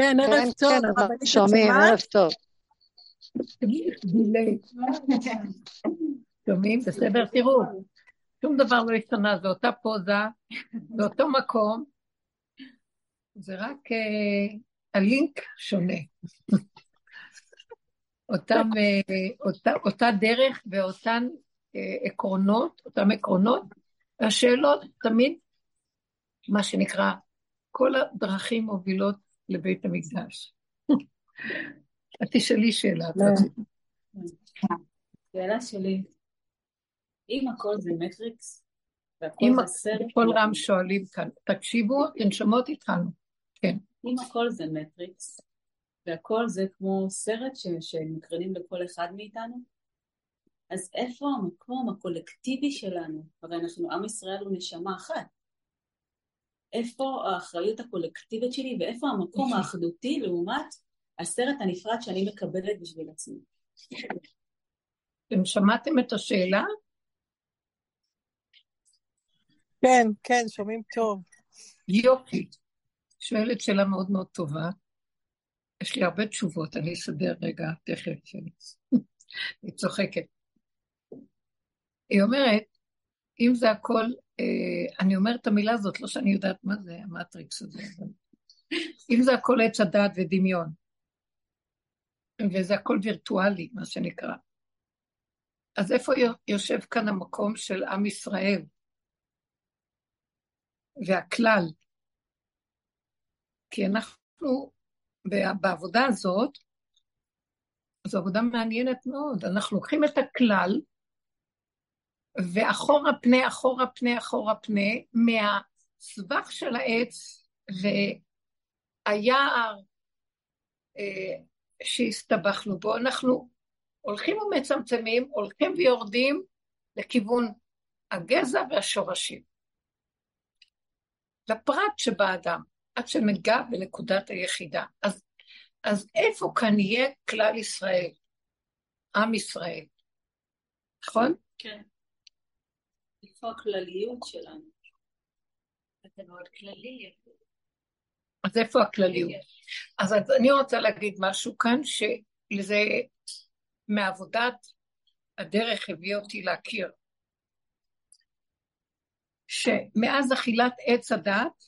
כן, ערב כן, טוב. כן, שומעים, ערב טוב. שומעים? בסדר? תראו, שום דבר לא השתנה, זו אותה פוזה, זה אותו מקום, זה רק uh, הלינק שונה. אותם, uh, אותה, אותה דרך ואותן uh, עקרונות, אותם עקרונות, השאלות תמיד, מה שנקרא, כל הדרכים מובילות לבית המקדש. את תשאלי שאלה. שאלה שלי, אם הכל זה מטריקס, והכל אם זה סרט, כל רם שואלים כאן, תקשיבו, תנשמות התחלנו. כן. אם הכל זה מטריקס, והכל זה כמו סרט ש- שמקרינים לכל אחד מאיתנו, אז איפה המקום הקולקטיבי שלנו? הרי אנחנו, עם ישראל הוא נשמה אחת. איפה האחריות הקולקטיבית שלי ואיפה המקום האחדותי לעומת הסרט הנפרד שאני מקבלת בשביל עצמי? אתם שמעתם את השאלה? כן, כן, שומעים טוב. יופי. שואלת שאלה מאוד מאוד טובה. יש לי הרבה תשובות, אני אסדר רגע, תכף. היא צוחקת. היא אומרת, אם זה הכל, אני אומרת את המילה הזאת, לא שאני יודעת מה זה המטריקס הזה, אם זה הכל עץ הדעת ודמיון, וזה הכל וירטואלי, מה שנקרא, אז איפה יושב כאן המקום של עם ישראל והכלל? כי אנחנו, בעבודה הזאת, זו עבודה מעניינת מאוד. אנחנו לוקחים את הכלל, ואחורה פנה, אחורה פנה, אחורה פנה, מהסבך של העץ והיער אה, שהסתבכנו בו, אנחנו הולכים ומצמצמים, הולכים ויורדים לכיוון הגזע והשורשים. לפרט שבאדם, עד שנגע בנקודת היחידה. אז, אז איפה כאן יהיה כלל ישראל, עם ישראל, נכון? כן. איפה הכלליות שלנו? אתה מאוד כללי. אז איפה הכלליות? אז אני רוצה להגיד משהו כאן, שלזה מעבודת הדרך הביא אותי להכיר. שמאז אכילת עץ הדת,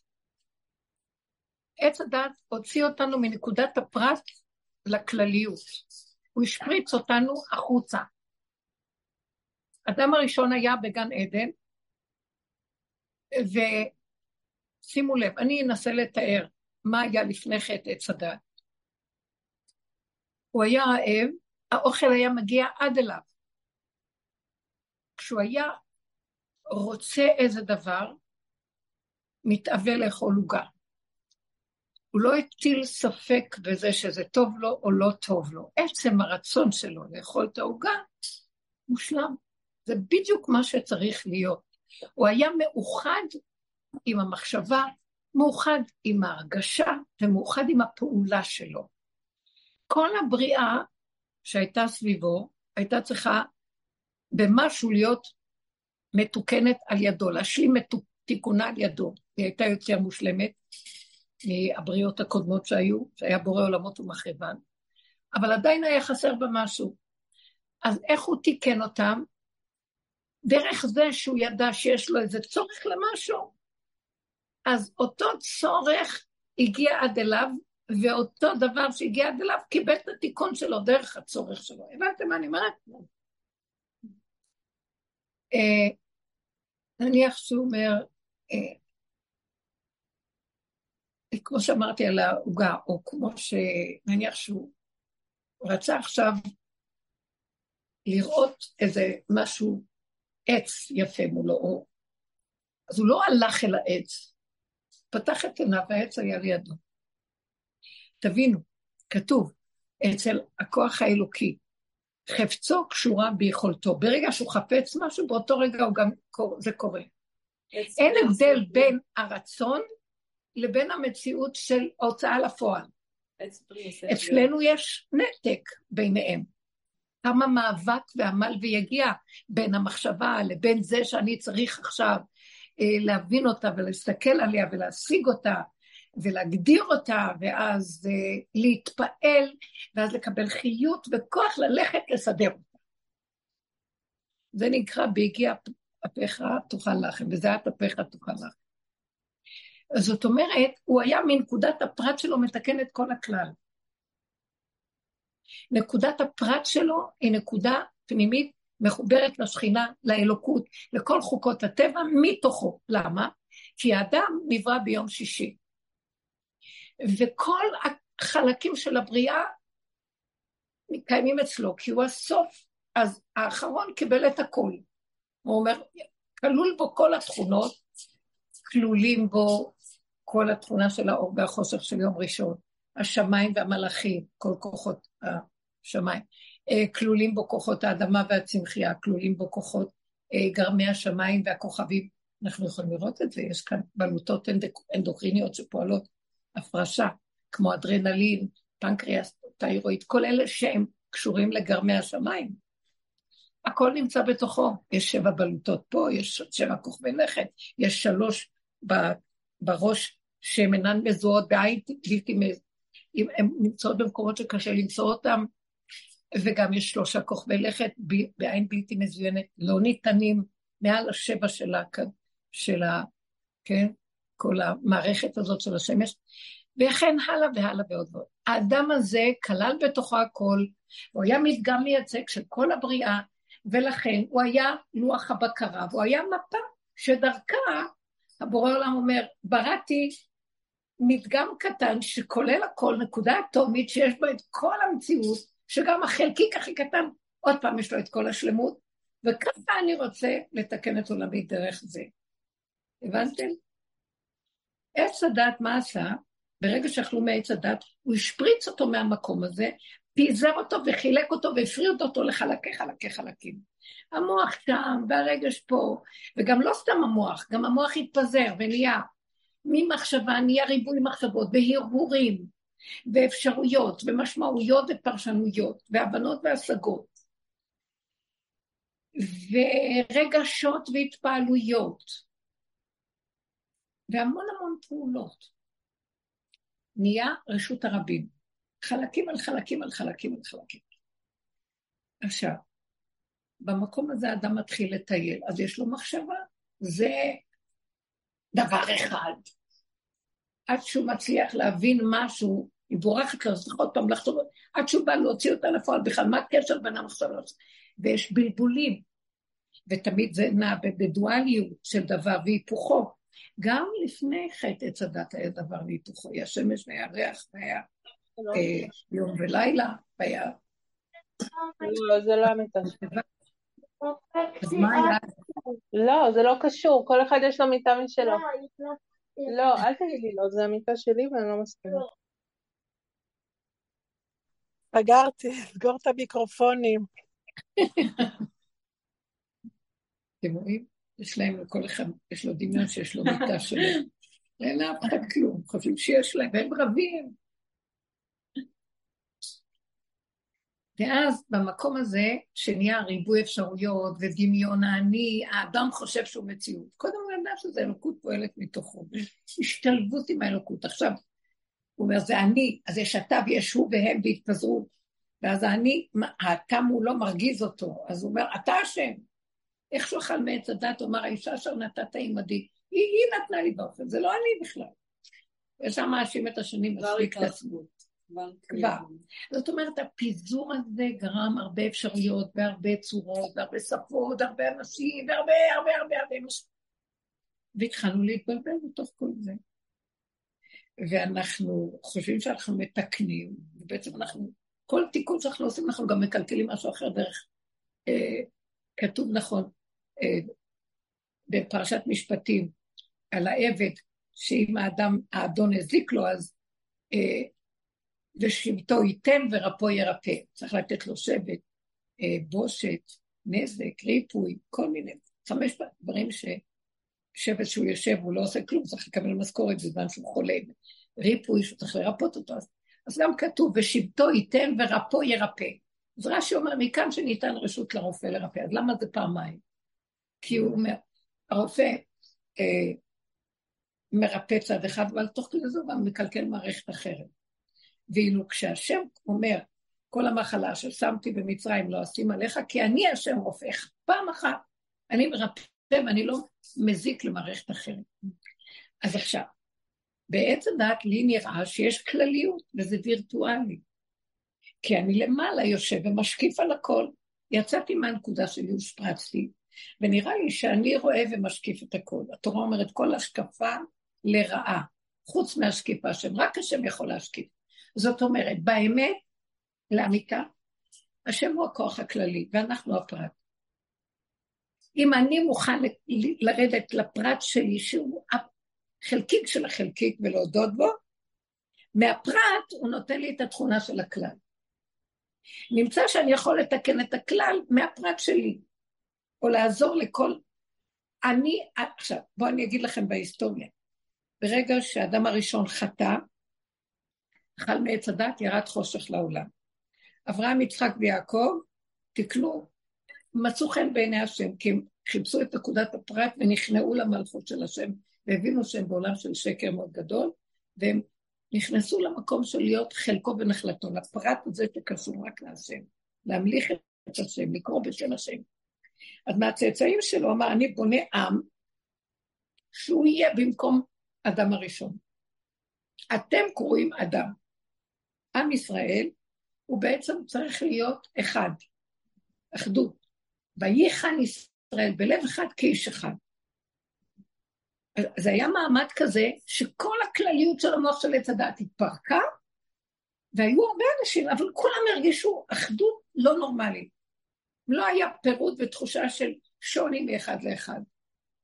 עץ הדת הוציא אותנו מנקודת הפרט לכלליות. הוא השפריץ אותנו החוצה. אדם הראשון היה בגן עדן, ושימו לב, אני אנסה לתאר מה היה לפני חטא עץ הדת. הוא היה רעב, האוכל היה מגיע עד אליו. כשהוא היה רוצה איזה דבר, מתאווה לאכול עוגה. הוא לא הטיל ספק בזה שזה טוב לו או לא טוב לו. עצם הרצון שלו לאכול את העוגה, מושלם. זה בדיוק מה שצריך להיות. הוא היה מאוחד עם המחשבה, מאוחד עם ההרגשה ומאוחד עם הפעולה שלו. כל הבריאה שהייתה סביבו, הייתה צריכה במשהו להיות מתוקנת על ידו, להשלים את תיקונה על ידו. היא הייתה יותר מושלמת מהבריאות הקודמות שהיו, שהיה בורא עולמות ומחריבן, אבל עדיין היה חסר בה משהו. אז איך הוא תיקן אותם? דרך זה שהוא ידע שיש לו איזה צורך למשהו. אז אותו צורך הגיע עד אליו, ואותו דבר שהגיע עד אליו קיבל את התיקון שלו דרך הצורך שלו. הבנתם מה אני אומרת? אה, נניח שהוא אומר, אה, כמו שאמרתי על העוגה, או כמו שנניח שהוא רצה עכשיו לראות איזה משהו, עץ יפה מולו, או... אז הוא לא הלך אל העץ, פתח את עיניו והעץ היה לידו. תבינו, כתוב, אצל הכוח האלוקי, חפצו קשורה ביכולתו. ברגע שהוא חפץ משהו, באותו רגע הוא גם, זה קורה. אין הבדל בין הרצון לבין המציאות של הוצאה לפועל. אצלנו יש נתק ביניהם. כמה מאבק ועמל ויגיע בין המחשבה לבין זה שאני צריך עכשיו אה, להבין אותה ולהסתכל עליה ולהשיג אותה ולהגדיר אותה, ואז uh, להתפעל, ואז לקבל חיות וכוח ללכת לסדר אותה. זה נקרא בהגיע אפיך תאכל לחם, בזיעת אפיך תאכל לחם. זאת אומרת, הוא היה מנקודת הפרט שלו מתקן את כל הכלל. נקודת הפרט שלו היא נקודה פנימית מחוברת לשכינה, לאלוקות, לכל חוקות הטבע, מתוכו. למה? כי האדם נברא ביום שישי. וכל החלקים של הבריאה קיימים אצלו, כי הוא הסוף, אז האחרון קיבל את הכל. הוא אומר, כלול בו כל התכונות, כלולים בו כל התכונה של האור והחושך של יום ראשון, השמיים והמלאכים, כל כוחות השמיים. אה, כלולים בו כוחות האדמה והצמחייה, כלולים בו כוחות אה, גרמי השמיים והכוכבים. אנחנו יכולים לראות את זה, יש כאן בלוטות אנדוקריניות שפועלות הפרשה, כמו אדרנלין, פנקריאס, תיירואיד, כל אלה שהם קשורים לגרמי השמיים. הכל נמצא בתוכו, יש שבע בלוטות פה, יש שבע כוכבי לכת, יש שלוש בראש שהן אינן מזוהות בעין בלתי הן נמצאות במקומות שקשה למצוא אותן, וגם יש שלושה כוכבי לכת בעין בלתי מזוינת, לא ניתנים מעל השבע של, של ה... כן? כל המערכת הזאת של השמש, וכן הלאה והלאה ועוד ועוד. האדם הזה כלל בתוכו הכל, הוא היה מדגם מייצג של כל הבריאה, ולכן הוא היה לוח הבקרה, והוא היה מפה שדרכה הבורא עולם אומר, בראתי מדגם קטן שכולל הכל, נקודה אטומית שיש בו את כל המציאות, שגם החלקיק הכי קטן, עוד פעם יש לו את כל השלמות, וככה אני רוצה לתקן את עולמי דרך זה. הבנתם? עץ הדת, מה עשה? ברגע שאכלו מעץ הדת, הוא השפריץ אותו מהמקום הזה, פיזר אותו וחילק אותו והפריד אותו לחלקי חלקי חלקים. המוח שם והרגש פה, וגם לא סתם המוח, גם המוח התפזר ונהיה ממחשבה, נהיה ריבוי מחשבות והרהורים ואפשרויות ומשמעויות ופרשנויות והבנות והשגות ורגשות והתפעלויות והמון המון פעולות. נהיה רשות הרבים. חלקים על חלקים על חלקים על חלקים. עכשיו, במקום הזה אדם מתחיל לטייל, אז יש לו מחשבה. זה דבר אחד. עד שהוא מצליח להבין משהו, היא בורחת לו, צריך עוד פעם לחזור, עד שהוא בא להוציא אותה לפועל בכלל, מה הקשר בין המחשבה לזה? ויש בלבולים, ותמיד זה נע בדואליות של דבר והיפוכו. גם לפני חטא עץ הדת היה דבר והיפוכו, היה שמש והיה ריח והיה אה, יום ולילה, והיה... לא, זה לא אמיתה. אז מה היה? לא, זה לא קשור, כל אחד יש לו מיטה משלו. לא, אל תגידי לא, זה המיטה שלי ואני לא מסכימה. סגרתי, סגור את המיקרופונים. אתם רואים? יש להם, לכל אחד, יש לו דמיון שיש לו מיטה שלו. אין לאף אחד כלום, חושבים שיש להם, והם רבים. ואז במקום הזה, שנהיה ריבוי אפשרויות ודמיון האני, האדם חושב שהוא מציאות. קודם הוא ידע שזה אלוקות פועלת מתוכו, השתלבות עם האלוקות. עכשיו, הוא אומר, זה אני, אז יש אתה ויש הוא והם והתפזרו. ואז האני, התם הוא לא מרגיז אותו, אז הוא אומר, אתה אשם. איך שהוא אכל מעץ הדת, הוא אמר, האישה אשר נתת עימדי, היא, היא נתנה לי באופן, זה לא אני בכלל. ושם מאשים את השני מספיק לעצמו. כבר. זאת אומרת, הפיזור הזה גרם הרבה אפשרויות, והרבה צורות, והרבה שפות, והרבה אנשים, והרבה הרבה הרבה הרבה אנשים. והתחלנו להתבלבל בתוך כל זה. ואנחנו חושבים שאנחנו מתקנים, ובעצם אנחנו, כל תיקון שאנחנו עושים, אנחנו גם מקלקלים משהו אחר דרך, אה, כתוב נכון, אה, בפרשת משפטים, על העבד, שאם האדם, האדון הזיק לו, אז אה, ושבטו ייתן ורפו ירפא. צריך לתת לו שבט, אה, בושת, נזק, ריפוי, כל מיני, חמש דברים ששבט שהוא יושב, הוא לא עושה כלום, צריך לקבל משכורת בזמן שהוא חולה, ריפוי שהוא צריך לרפות אותו. אז, גם כתוב, ושבטו ייתן ורפו ירפא. אז רש"י אומר, מכאן שניתן רשות לרופא לרפא, אז למה זה פעמיים? כי הוא אומר, הרופא אה, מרפא צד אחד, אבל תוך כדי זה גם מקלקל מערכת אחרת. ואילו כשהשם אומר, כל המחלה ששמתי במצרים לא אשים עליך, כי אני השם רופאך. פעם אחת אני מרפא ואני לא מזיק למערכת אחרת. אז עכשיו, בעץ הדת לי נראה שיש כלליות, וזה וירטואלי. כי אני למעלה יושב ומשקיף על הכל. יצאתי מהנקודה שלי ושפרצתי, ונראה לי שאני רואה ומשקיף את הכל. התורה אומרת, כל השקפה לרעה, חוץ מהשקיפה השם, רק השם יכול להשקיף. זאת אומרת, באמת, לאמיתה, השם הוא הכוח הכללי, ואנחנו הפרט. אם אני מוכן לרדת לפרט שלי, שהוא החלקיק של החלקיק, ולהודות בו, מהפרט הוא נותן לי את התכונה של הכלל. נמצא שאני יכול לתקן את הכלל מהפרט שלי, או לעזור לכל... אני, עכשיו, בואו אני אגיד לכם בהיסטוריה. ברגע שהאדם הראשון חטא, אכל מעץ הדת, ירד חושך לעולם. אברהם, יצחק ויעקב תקנו, מצאו חן בעיני השם, כי הם חיפשו את נקודת הפרט ונכנעו למלכות של השם, והבינו שהם בעולם של שקר מאוד גדול, והם נכנסו למקום של להיות חלקו ונחלתו, לפרט הזה שקשור רק להשם, להמליך את השם, לקרוא בשם השם. אז מהצאצאים שלו אמר, אני בונה עם שהוא יהיה במקום אדם הראשון. אתם קרואים אדם. עם ישראל הוא בעצם צריך להיות אחד, אחדות. וייחן ישראל בלב אחד כאיש אחד. זה היה מעמד כזה שכל הכלליות של המוח של עץ הדעת התפרקה, והיו הרבה אנשים, אבל כולם הרגישו אחדות לא נורמלית. לא היה פירוט ותחושה של שוני מאחד לאחד.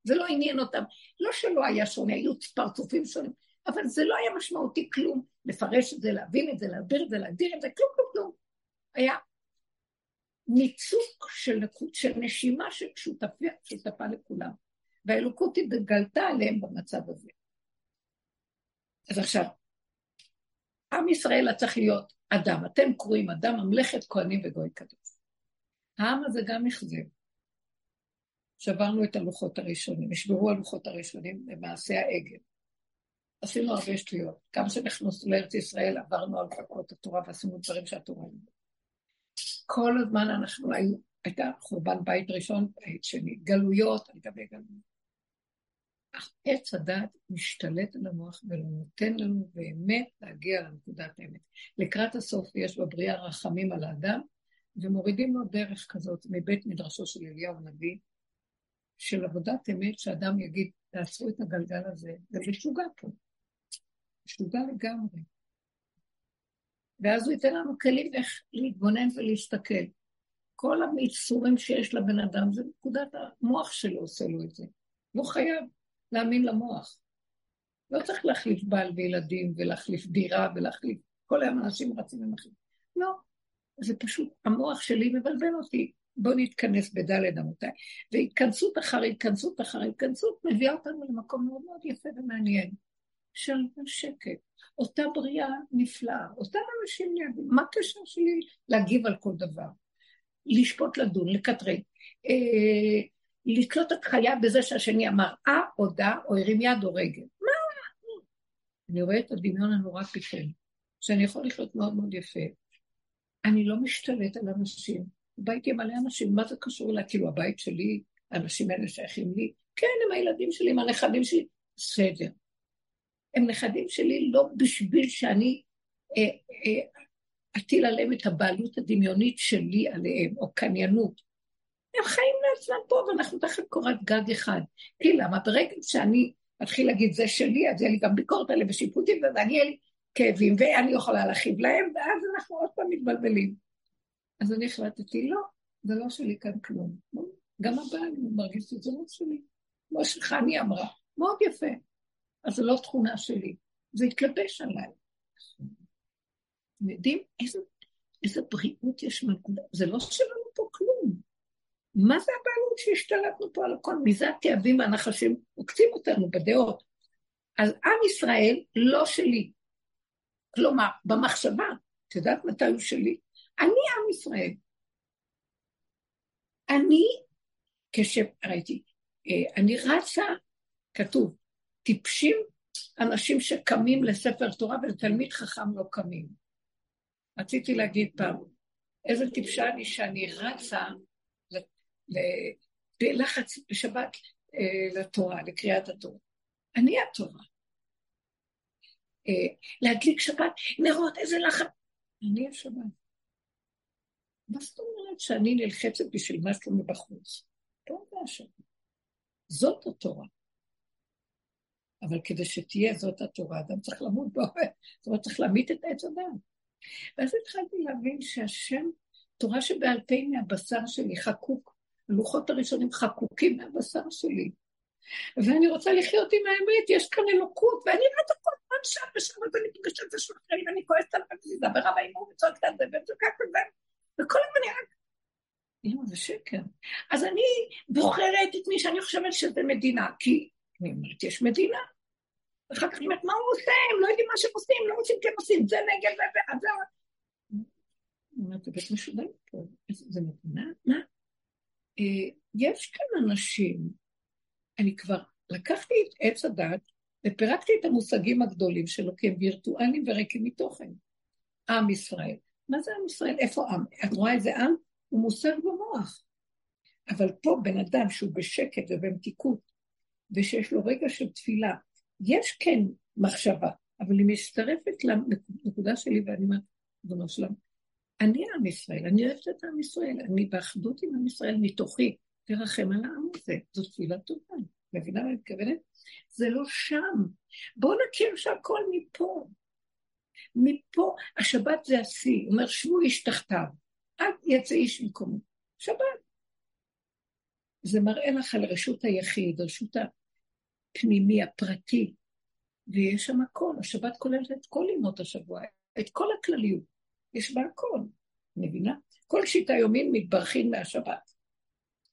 זה לא עניין אותם. לא שלא היה שונה, היו פרצופים שונים, אבל זה לא היה משמעותי כלום. לפרש את זה, להבין את זה, להסביר את זה, להגדיר את זה, כלום, כלום, כלום. היה ניצוק של, של נשימה ששותפה לכולם. והאלוקות התגלתה עליהם במצב הזה. אז עכשיו, עם ישראל צריך להיות אדם, אתם קרואים אדם, ממלכת כהנים וגוי קדוש. העם הזה גם אכזב. שברנו את הלוחות הראשונים, נשברו הלוחות הראשונים במעשה העגל. עשינו הרבה שטויות. גם כשנכנסנו לארץ ישראל עברנו על חוקות התורה ועשינו דברים שהתורה לא. כל הזמן אנחנו היו, הייתה חורבן בית ראשון, בית שני, גלויות על גבי גלויות. אך עץ הדת משתלט על המוח ולא נותן לנו באמת להגיע לנקודת האמת. לקראת הסוף יש בבריאה רחמים על האדם, ומורידים לו דרך כזאת מבית מדרשו של אליהו הנביא, של עבודת אמת, שאדם יגיד, תעצרו את הגלגל הזה, זה משוגע פה. משוגע לגמרי. ואז הוא ייתן לנו כלים איך להתבונן ולהסתכל. כל המיצורים שיש לבן אדם, זה נקודת המוח שלו עושה לו את זה. לא חייב. להאמין למוח. לא צריך להחליף בעל וילדים ולהחליף דירה ולהחליף, כל היום אנשים רצים ומחליף. לא, זה פשוט, המוח שלי מבלבל אותי. בואו נתכנס בדלת אמותיי. והתכנסות אחר התכנסות אחר התכנסות מביאה אותנו למקום מאוד מאוד יפה ומעניין. של שקט. אותה בריאה נפלאה, אותם אנשים לידי, מה הקשר שלי להגיב על כל דבר? לשפוט, לדון, לקטרג. אה, לתלות חייו בזה שהשני אמר אה או דה או הרים יד או רגל. מה? אני רואה את הדמיון הנורא פתאום, שאני יכול לחיות מאוד מאוד יפה. אני לא משתלט על אנשים. בבית עם מלא אנשים, מה זה קשור אליי? כאילו הבית שלי, האנשים האלה שייכים לי? כן, הם הילדים שלי, הם הנכדים שלי. בסדר. הם נכדים שלי לא בשביל שאני אה, אה, אטיל עליהם את הבעלות הדמיונית שלי עליהם, או קניינות. הם חיים לעצמם פה, ואנחנו תחת קורת גג אחד. כי למה? ברגע שאני אתחיל להגיד זה שלי, אז יהיה לי גם ביקורת עליהם ושיפוטים, ואני יהיה לי כאבים, ואני יכולה להכאיב להם, ואז אנחנו עוד פעם מתבלבלים. אז אני החלטתי, לא, זה לא שלי כאן כלום. גם הבעל מרגיש שזה לא שלי. שלך, אני אמרה. מאוד יפה. אז זו לא תכונה שלי. זה התלבש עליי. אתם יודעים איזה, איזה בריאות יש בנקודה? זה לא שלנו פה כלום. מה זה הבעלות שהשתלטנו פה על הכל? מזה התאבים והנחשים עוקצים אותנו בדעות. אז עם ישראל לא שלי. כלומר, במחשבה, את יודעת מתי הוא שלי? אני עם ישראל. אני, כשראיתי, אה, אני רצה, כתוב, טיפשים אנשים שקמים לספר תורה ולתלמיד חכם לא קמים. רציתי להגיד פעם, איזה טיפשה אני שאני רצה בלחץ בשבת אה, לתורה, לקריאת התורה. אני התורה. אה, להדליק שבת, נרות, איזה לחץ. אני השבת. מה זאת אומרת שאני נלחצת בשביל משהו מבחוץ? לא זה השבת. זאת התורה. אבל כדי שתהיה זאת התורה, אדם צריך למות בו, זאת אומרת, צריך להמית את עץ אדם. ואז התחלתי להבין שהשם, תורה שבעל פה מהבשר שלי חקוק, הלוחות הראשונים חקוקים מהבשר שלי. ואני רוצה לחיות עם האמת, יש כאן אלוקות, ואני רואה כל הזמן שם ושם, ואני פוגשת את זה אחרי, ואני כועסת על זה, מדבר על האימור וצועקת על זה, וצועקת על זה, וכל הזמן אני רק... לא, זה שקר. אז אני בוחרת את מי שאני חושבת שזה מדינה, כי אני אומרת, יש מדינה. ואחר כך אני אומרת, מה הוא עושה? הם לא יודעים מה שהם עושים, לא עושים כי הם עושים, זה נגד זה וזה. אני אומרת, זה בית משוגעים פה, זה מדינה? מה? אה, יש כאן אנשים, אני כבר לקחתי את עץ הדת ופירקתי את המושגים הגדולים שלו כי הם וירטואליים וריקים מתוכן. עם ישראל. מה זה עם ישראל? איפה עם? את רואה איזה עם? הוא מושג במוח. אבל פה בן אדם שהוא בשקט ובמתיקות, ושיש לו רגע של תפילה, יש כן מחשבה, אבל היא מצטרפת לנקודה שלי, ואני אומרת, ריבונו שלם, אני עם ישראל, אני אוהבת את עם ישראל, אני באחדות עם עם ישראל מתוכי, תרחם על העם הזה, זו תפילה טובה, מבינה מה אני מתכוונת? זה לא שם. בואו נכיר שהכל מפה. מפה, השבת זה השיא, אומר שבו איש תחתיו, אל יצא איש במקומו. שבת. זה מראה לך על רשות היחיד, רשות הפנימי, הפרטי, ויש שם הכל, השבת כוללת את כל ימות השבוע, את כל הכלליות, יש בה הכל, מבינה? כל שיטה יומין מתברכין מהשבת,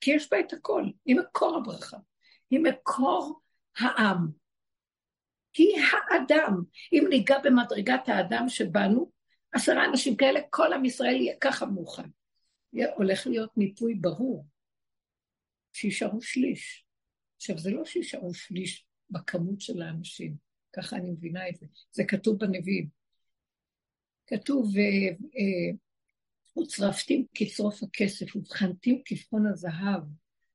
כי יש בה את הכל, היא מקור הברכה, היא מקור העם, היא האדם. אם ניגע במדרגת האדם שבנו, עשרה אנשים כאלה, כל עם ישראל יהיה ככה מאוחד. הולך להיות מיפוי ברור, שישארו שליש. עכשיו, זה לא שישארו שליש בכמות של האנשים, ככה אני מבינה את זה. זה כתוב בנביאים. כתוב, אה, וצרפתים כשרוף הכסף, ובחנתים כבחון הזהב,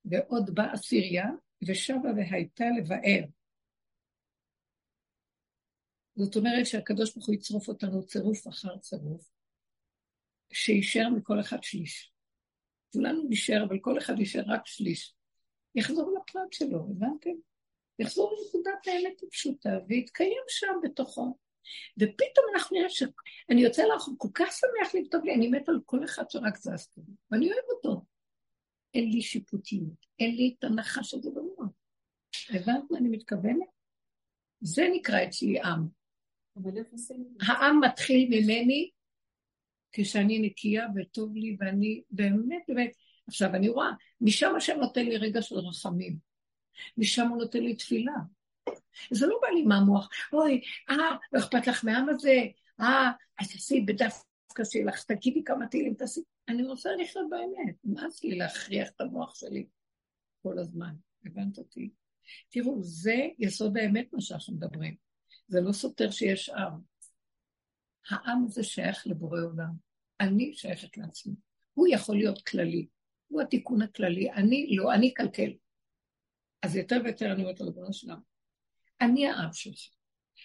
ועוד באה סיריה, ושבה והייתה לבאר. זאת אומרת שהקדוש ברוך הוא יצרוף אותנו צירוף אחר צירוף, שיישאר מכל אחד שליש. כולנו נשאר, אבל כל אחד יישאר רק שליש. יחזור לפרט שלו, הבנתם? יחזור לנקודת האמת הפשוטה, ויתקיים שם בתוכו. ופתאום אנחנו נראה ש... אני יוצא לך, כל כך שמח לכתוב לי, אני מת על כל אחד שרק זז כזה, ואני אוהב אותו. אין לי שיפוטיות, אין לי את הנחש הזה במוח. הבנת מה אני מתכוונת? זה נקרא אצלי עם. העם מתחיל ממני כשאני נקייה וטוב לי, ואני באמת, באמת, עכשיו אני רואה, משם השם נותן לי רגע של רחמים, משם הוא נותן לי תפילה. זה לא בא לי מהמוח, אוי, אה, לא אכפת לך מהעם הזה, אה, אז תעשי בדווקא שלך, תגידי כמה תהילים, תעשי. אני רוצה לחיות באמת, נמאס לי להכריח את המוח שלי כל הזמן, הבנת אותי? תראו, זה יסוד האמת מה שאנחנו מדברים. זה לא סותר שיש עם. העם הזה שייך לבורא עולם. אני שייכת לעצמי. הוא יכול להיות כללי. הוא התיקון הכללי. אני לא, אני אקלקל. אז יותר ויותר אני אומרת לריבונו שלם, אני העם שלך.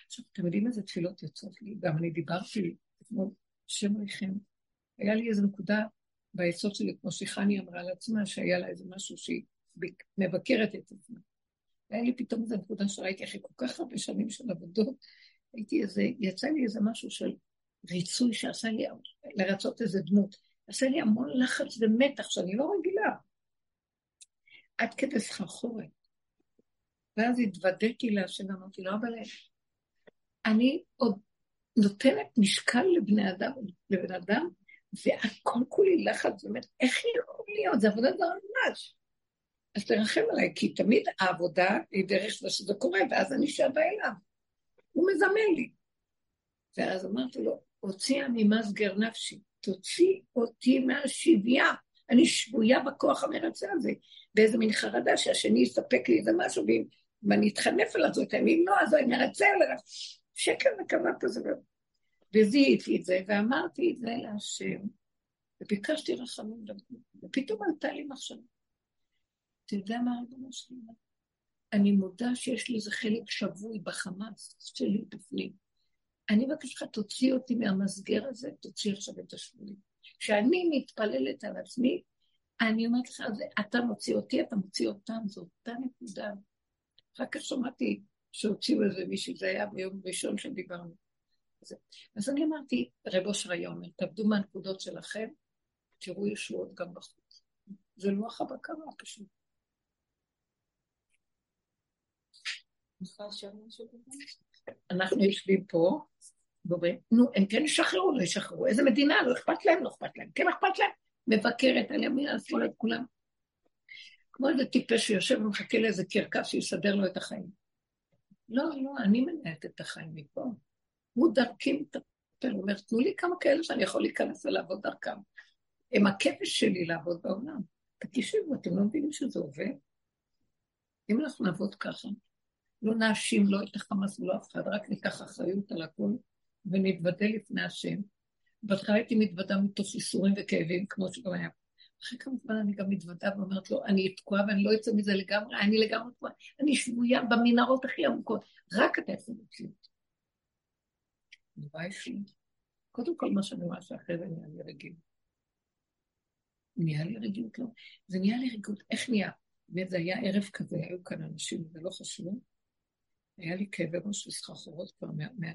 עכשיו, אתם יודעים איזה תפילות יוצאות לי? גם אני דיברתי אתמול, שם עליכם. היה לי איזו נקודה ביסוד שלי, כמו שחני אמרה על עצמה, שהיה לה איזה משהו שהיא מבקרת את עצמה. היה לי פתאום איזו נקודה שראיתי אחרי כל כך הרבה שנים של עבודות, הייתי איזה, יצא לי איזה משהו של ריצוי שעשה לי, לרצות איזה דמות. עשה לי המון לחץ ומתח שאני לא רגילה. עד כדי סחרחורת. ואז התוודעתי להשם ואמרתי לו, אבל אני עוד נותנת משקל לבני אדם, לבן אדם, והכל כולי לחץ, באמת, איך יכול להיות? זה עבודה זרה ממש. אז תרחם עליי, כי תמיד העבודה היא דרך זה שזה קורה, ואז אני שבה אליו. הוא מזמן לי. ואז אמרתי לו, הוציאה ממסגר נפשי, תוציא אותי מהשביה. אני שבויה בכוח המרצה הזה, באיזה מין חרדה שהשני יספק לי איזה משהו, אם אני אתחנף אליו, זאת אם לא, אז אני ארצה אליו. שקר וכמה כזה. וזיהיתי את זה, ואמרתי את זה להשם, וביקשתי רחמים, ופתאום עלתה לי מחשבה. אתה יודע מה ריבונו שלי? אני מודה שיש לי איזה חלק שבוי בחמאס שלי בפנים. אני מבקש לך, תוציא אותי מהמסגר הזה, תוציא עכשיו את השבויים. כשאני מתפללת על עצמי, אני אומרת לך, אתה מוציא אותי, אתה מוציא אותם, זו אותה נקודה. אחר כך שמעתי שהוציאו איזה מישהו, זה היה ביום ראשון שדיברנו. אז אני אמרתי, רב אושר היה אומר, תעבדו מהנקודות שלכם, תראו ישועות גם בחוץ. זה לוח הבקרה פשוט. אנחנו יושבים פה, ואומרים, נו, הם כן ישחררו, לא ישחררו, איזה מדינה, לא אכפת להם, לא אכפת להם, כן אכפת להם, מבקרת על ימין, על שמאל, את כולם. כמו איזה טיפש שיושב ומחכה לאיזה קרקס שיסדר לו את החיים. לא, לא, אני מנהלת את החיים מפה. הוא דרכי מטפל, הוא אומר, תנו לי כמה כאלה שאני יכול להיכנס ולעבוד דרכם. הם הכבש שלי לעבוד בעולם. תקשיבו, אתם לא מבינים שזה עובד? אם אנחנו נעבוד ככה, לא נאשים לא את החמאס ולא אף אחד, רק ניקח אחריות על הכול ונתוודה לפני השם. בהתחלה הייתי מתוודה מתוך איסורים וכאבים, כמו שגם היה. אחרי כמה זמן אני גם מתוודה ואומרת לו, אני תקועה ואני לא אצא מזה לגמרי, אני לגמרי תקועה, אני שבויה במנהרות הכי עמוקות, רק אתה יכול להוציא אותי. קודם כל מה שאני רואה שאחרי זה נהיה לי רגיל. נהיה לי רגילות, לא. זה נהיה לי רגילות, איך נהיה? באמת זה היה ערב כזה, היו כאן אנשים, זה לא חשוב. היה לי כאבי ראש וסחרחורות כבר, מה, מה,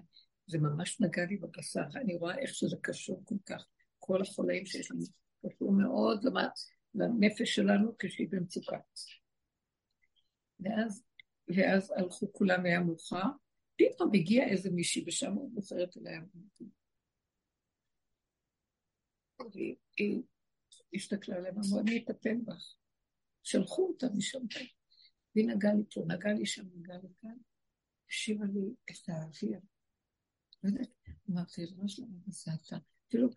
זה ממש נגע לי בבשר, אני רואה איך שזה קשור כל כך, כל החולאים שיש לנו, קשור מאוד לנפש שלנו כשהיא במצוקה. ואז, ואז הלכו כולם, היה מאוחר, פתאום הגיע איזה מישהי ושם הוא בוחרת אליה. והיא הסתכלה עליהם, אמרו, אני אטפל בך. שלחו אותה משם. והיא נגעה לי פה, נגעה לי שם, נגעה לי כאן. השאירה לי את האוויר. לא יודעת, אמרתי, לא שלמה, זה אתה. אפילו,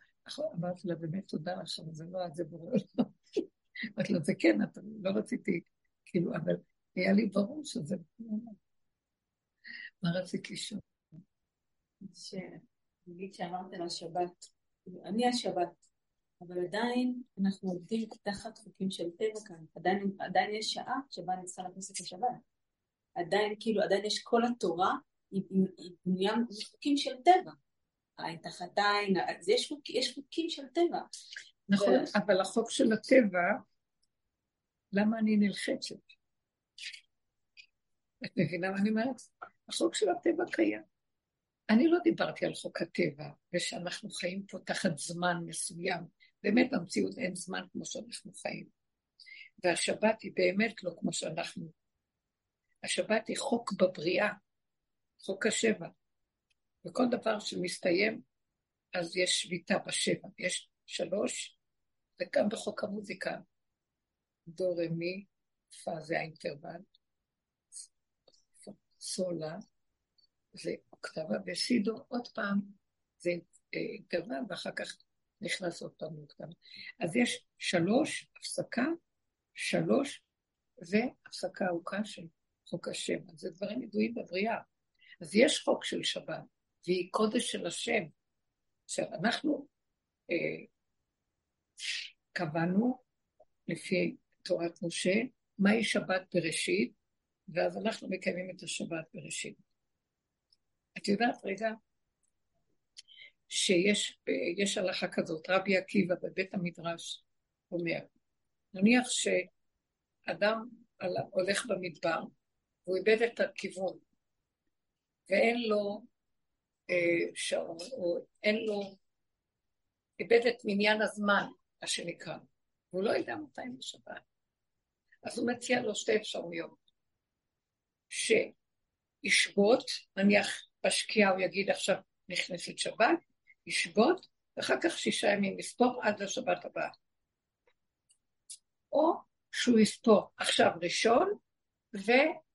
אמרתי לה, באמת תודה לך, אבל זה לא את, זה ברור. אמרתי לה, זה כן, אתה לא רציתי, כאילו, אבל היה לי ברור שזה... מה רצית לשאול? נגיד שאמרת על השבת, אני השבת, אבל עדיין אנחנו עובדים תחת חוקים של טבע כאן, עדיין, עדיין יש שעה שבה אני צריכה להכניס את השבת. עדיין, כאילו, עדיין יש כל התורה, היא בנויה מחוקים של טבע. עין תחת עין, אז יש, חוק, יש חוקים של טבע. נכון, ו... אבל החוק של הטבע, למה אני נלחצת? את מבינה מה אני אומרת? החוק של הטבע קיים. אני לא דיברתי על חוק הטבע, ושאנחנו חיים פה תחת זמן מסוים. באמת במציאות אין זמן כמו שאנחנו חיים. והשבת היא באמת לא כמו שאנחנו. השבת היא חוק בבריאה, חוק השבע. וכל דבר שמסתיים, אז יש שביתה בשבע. יש שלוש, וגם בחוק המוזיקה. דו רמי, פה זה האינטרוול, סולה, זה אוקטבה, וסידו עוד פעם, זה אינטרוול, ואחר כך נכנס עוד פעם לאוקטבה. אז יש שלוש, הפסקה, שלוש, והפסקה ארוכה של חוק השם. אז זה דברים ידועים בבריאה. אז יש חוק של שבת, והיא קודש של השם. עכשיו, אנחנו אה, קבענו, לפי תורת משה, מהי שבת בראשית, ואז אנחנו מקיימים את השבת בראשית. את יודעת רגע שיש הלכה כזאת, רבי עקיבא בבית המדרש אומר, נניח שאדם הולך במדבר והוא איבד את הכיוון ואין לו אה, שעון, או אין לו, איבד את מניין הזמן, מה שנקרא, והוא לא יודע מתי זה שבת. אז הוא מציע לו שתי אפשרויות. שישבות, נניח בשקיעה הוא יגיד עכשיו נכנסת שבת, ישבות, ואחר כך שישה ימים יספור עד לשבת הבאה. או שהוא יספור עכשיו ראשון,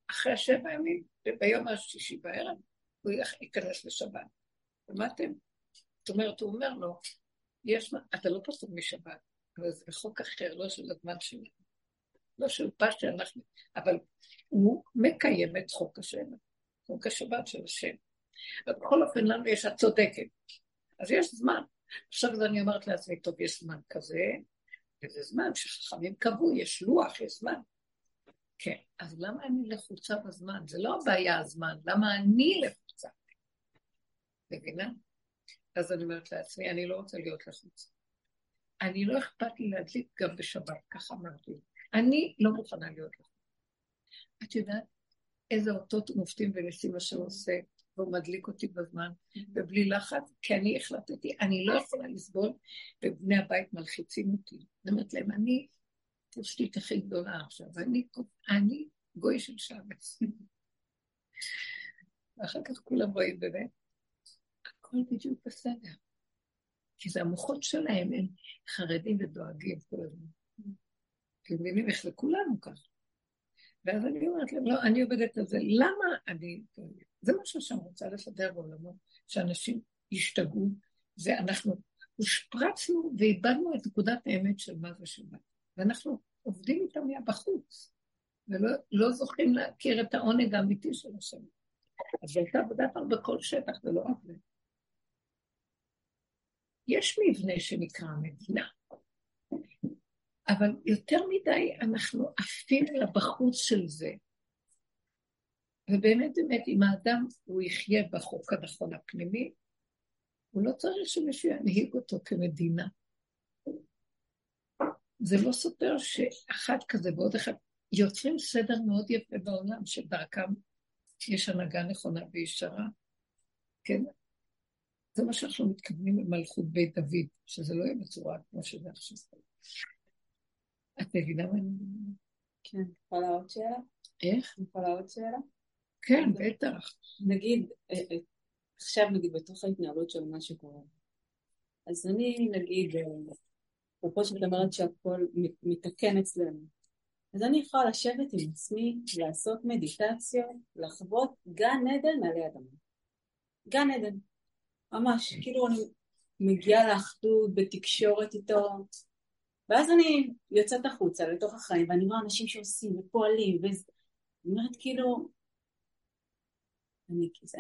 ואחרי שבע ימים, וביום השישי בערב, הוא ייכנס לשבת. שמעתם? זאת אומרת, הוא אומר לו, יש, אתה לא פסוק משבת, אבל זה בחוק אחר, לא של הזמן שלנו. לא של פשטה, אנחנו, אבל הוא מקיים את חוק השם, חוק השבת של השם. בכל אופן, לנו יש, את צודקת. אז יש זמן. עכשיו אני אומרת לעצמי, טוב, יש זמן כזה, וזה זמן שחכמים קבעו, יש לוח, יש זמן. כן, אז למה אני לחוצה בזמן? זה לא הבעיה הזמן, למה אני לחוצה? מבינה? אז אני אומרת לעצמי, אני לא רוצה להיות לחוצה. אני לא אכפת לי להדליק גם בשבת, ככה אמרתי. אני לא מוכנה להיות לחוצה. את יודעת איזה אותות מופתים וניסים אשר עושה, והוא מדליק אותי בזמן, ובלי לחץ, כי אני החלטתי, אני לא יכולה לסבול, ובני הבית מלחיצים אותי. אני אומרת להם, אני התשתית הכי גדולה עכשיו, אני, אני גוי של שבץ. ואחר כך כולם רואים באמת, הכל בדיוק בסדר. כי זה המוחות שלהם, הם חרדים ודואגים כל הזמן. כי מבינים איך לכולנו ככה. ואז אני אומרת להם, לא, אני עובדת על זה. למה אני... זה מה שהשם רוצה לסדר בעולמו, שאנשים ישתגעו, ואנחנו הושפרצנו ואיבדנו את נקודת האמת של מה זה שבת. ואנחנו עובדים איתם מהבחוץ, ולא לא זוכים להכיר את העונג האמיתי של השם. אז זו הייתה עבודה כבר בכל שטח, זה לא עבודה. יש מבנה שנקרא מדינה, אבל יותר מדי אנחנו עפים לבחוץ של זה. ובאמת באמת, אם האדם הוא יחיה בחוק הנכון הפנימי, הוא לא צריך שמישהו ינהיג אותו כמדינה. זה לא סותר שאחד כזה ועוד אחד יוצרים סדר מאוד יפה בעולם, שדרכם יש הנהגה נכונה וישרה. כן? זה מה שאנחנו מתכוונים למלכות בית דוד, שזה לא יהיה בצורה כמו שזה עכשיו. את מבינה מה אני אומרת? כן, יכולה עוד שאלה? איך? יכולה עוד שאלה? כן, בטח. נגיד, אה, אה, עכשיו נגיד בתוך ההתנהלות של מה שקורה. אז אני נגיד, אה, אפרופו שאת אומרת שהכל מתקן אצלנו. אז אני יכולה לשבת עם עצמי, לעשות מדיטציות, לחוות גן עדן מעלי אדמה. גן עדן. ממש, כאילו אני מגיעה לאחדות, בתקשורת איתו, ואז אני יוצאת החוצה לתוך החיים, ואני רואה אנשים שעושים ופועלים, ואני אומרת כאילו, אני, זה,